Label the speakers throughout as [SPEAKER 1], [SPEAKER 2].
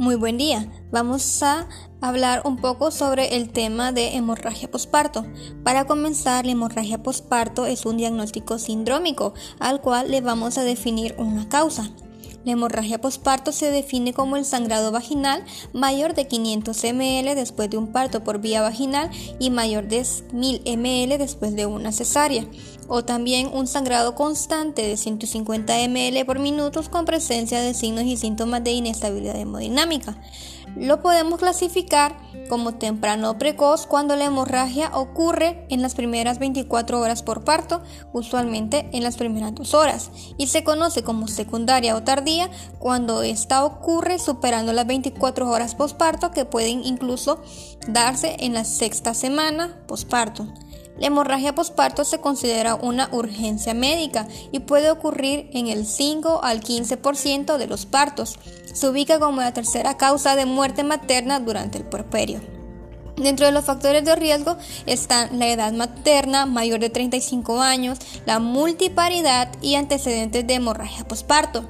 [SPEAKER 1] Muy buen día. Vamos a hablar un poco sobre el tema de hemorragia posparto. Para comenzar, la hemorragia posparto es un diagnóstico sindrómico al cual le vamos a definir una causa. La hemorragia posparto se define como el sangrado vaginal mayor de 500 ml después de un parto por vía vaginal y mayor de 1000 ml después de una cesárea, o también un sangrado constante de 150 ml por minuto con presencia de signos y síntomas de inestabilidad hemodinámica. Lo podemos clasificar como temprano o precoz cuando la hemorragia ocurre en las primeras 24 horas por parto, usualmente en las primeras dos horas, y se conoce como secundaria o tardía cuando esta ocurre superando las 24 horas posparto que pueden incluso darse en la sexta semana posparto. La hemorragia posparto se considera una urgencia médica y puede ocurrir en el 5 al 15% de los partos. Se ubica como la tercera causa de muerte materna durante el puerperio. Dentro de los factores de riesgo están la edad materna mayor de 35 años, la multiparidad y antecedentes de hemorragia posparto.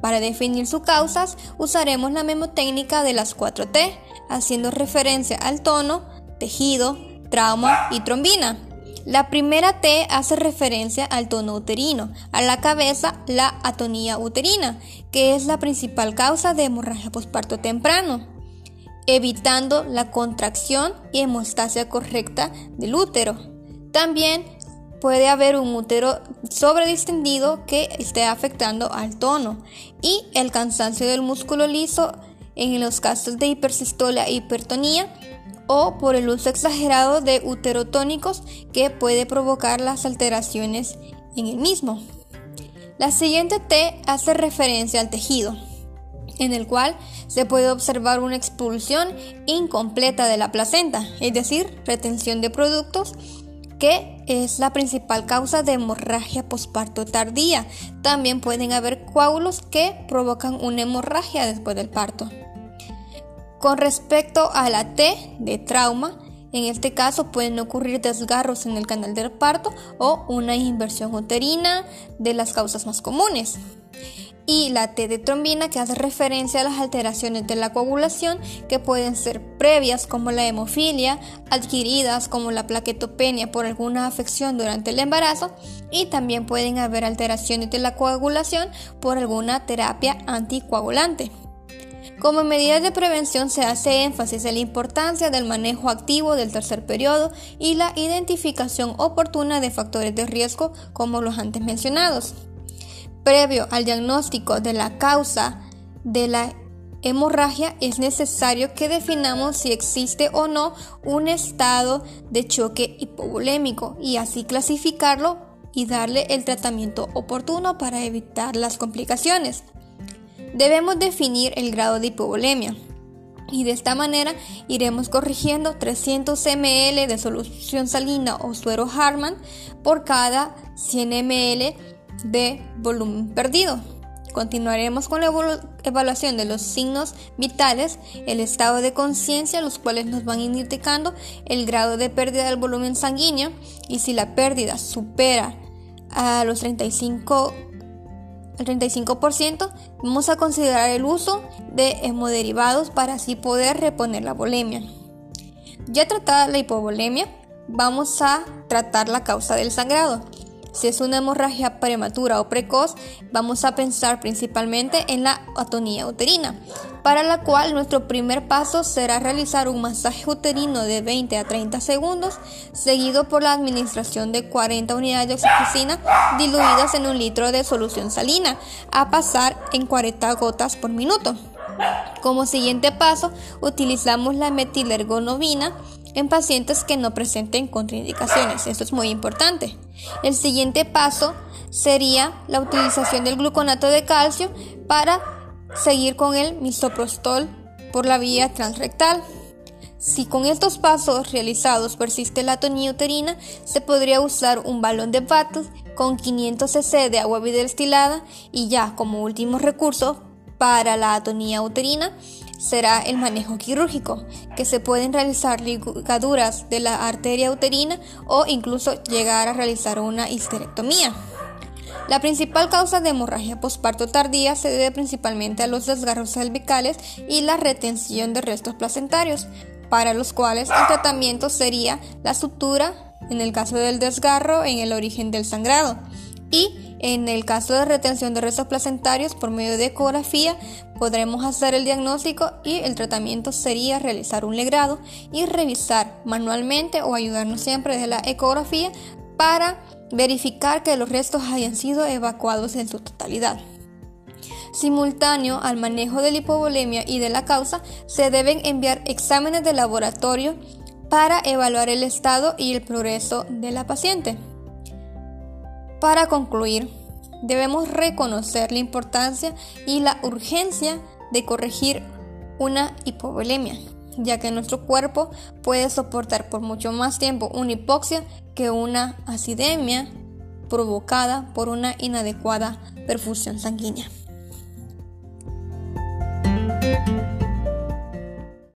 [SPEAKER 1] Para definir sus causas usaremos la memotécnica de las 4T, haciendo referencia al tono, tejido, trauma y trombina. La primera T hace referencia al tono uterino, a la cabeza la atonía uterina, que es la principal causa de hemorragia posparto temprano, evitando la contracción y hemostasia correcta del útero. También puede haber un útero sobredistendido que esté afectando al tono y el cansancio del músculo liso en los casos de hipersistolia e hipertonía o por el uso exagerado de uterotónicos que puede provocar las alteraciones en el mismo. La siguiente T hace referencia al tejido, en el cual se puede observar una expulsión incompleta de la placenta, es decir, retención de productos, que es la principal causa de hemorragia posparto tardía. También pueden haber coágulos que provocan una hemorragia después del parto. Con respecto a la T de trauma, en este caso pueden ocurrir desgarros en el canal del parto o una inversión uterina de las causas más comunes. Y la T de trombina que hace referencia a las alteraciones de la coagulación que pueden ser previas como la hemofilia, adquiridas como la plaquetopenia por alguna afección durante el embarazo y también pueden haber alteraciones de la coagulación por alguna terapia anticoagulante. Como medida de prevención se hace énfasis en la importancia del manejo activo del tercer periodo y la identificación oportuna de factores de riesgo como los antes mencionados. Previo al diagnóstico de la causa de la hemorragia es necesario que definamos si existe o no un estado de choque hipovolémico y así clasificarlo y darle el tratamiento oportuno para evitar las complicaciones. Debemos definir el grado de hipovolemia y de esta manera iremos corrigiendo 300 ml de solución salina o suero Harman por cada 100 ml de volumen perdido. Continuaremos con la evaluación de los signos vitales, el estado de conciencia, los cuales nos van indicando el grado de pérdida del volumen sanguíneo y si la pérdida supera a los 35 el 35%, vamos a considerar el uso de hemoderivados para así poder reponer la volemia. Ya tratada la hipovolemia, vamos a tratar la causa del sangrado. Si es una hemorragia prematura o precoz, vamos a pensar principalmente en la atonía uterina, para la cual nuestro primer paso será realizar un masaje uterino de 20 a 30 segundos, seguido por la administración de 40 unidades de oxitocina diluidas en un litro de solución salina, a pasar en 40 gotas por minuto. Como siguiente paso, utilizamos la metilergonovina en pacientes que no presenten contraindicaciones. Esto es muy importante. El siguiente paso sería la utilización del gluconato de calcio para seguir con el misoprostol por la vía transrectal. Si con estos pasos realizados persiste la atonía uterina, se podría usar un balón de Battle con 500 cc de agua destilada y ya como último recurso para la atonía uterina será el manejo quirúrgico, que se pueden realizar ligaduras de la arteria uterina o incluso llegar a realizar una histerectomía. La principal causa de hemorragia posparto tardía se debe principalmente a los desgarros cervicales y la retención de restos placentarios, para los cuales el tratamiento sería la sutura en el caso del desgarro en el origen del sangrado y en el caso de retención de restos placentarios por medio de ecografía podremos hacer el diagnóstico y el tratamiento sería realizar un legrado y revisar manualmente o ayudarnos siempre de la ecografía para verificar que los restos hayan sido evacuados en su totalidad. Simultáneo al manejo de la hipovolemia y de la causa, se deben enviar exámenes de laboratorio para evaluar el estado y el progreso de la paciente. Para concluir, debemos reconocer la importancia y la urgencia de corregir una hipovolemia, ya que nuestro cuerpo puede soportar por mucho más tiempo una hipoxia que una acidemia provocada por una inadecuada perfusión sanguínea.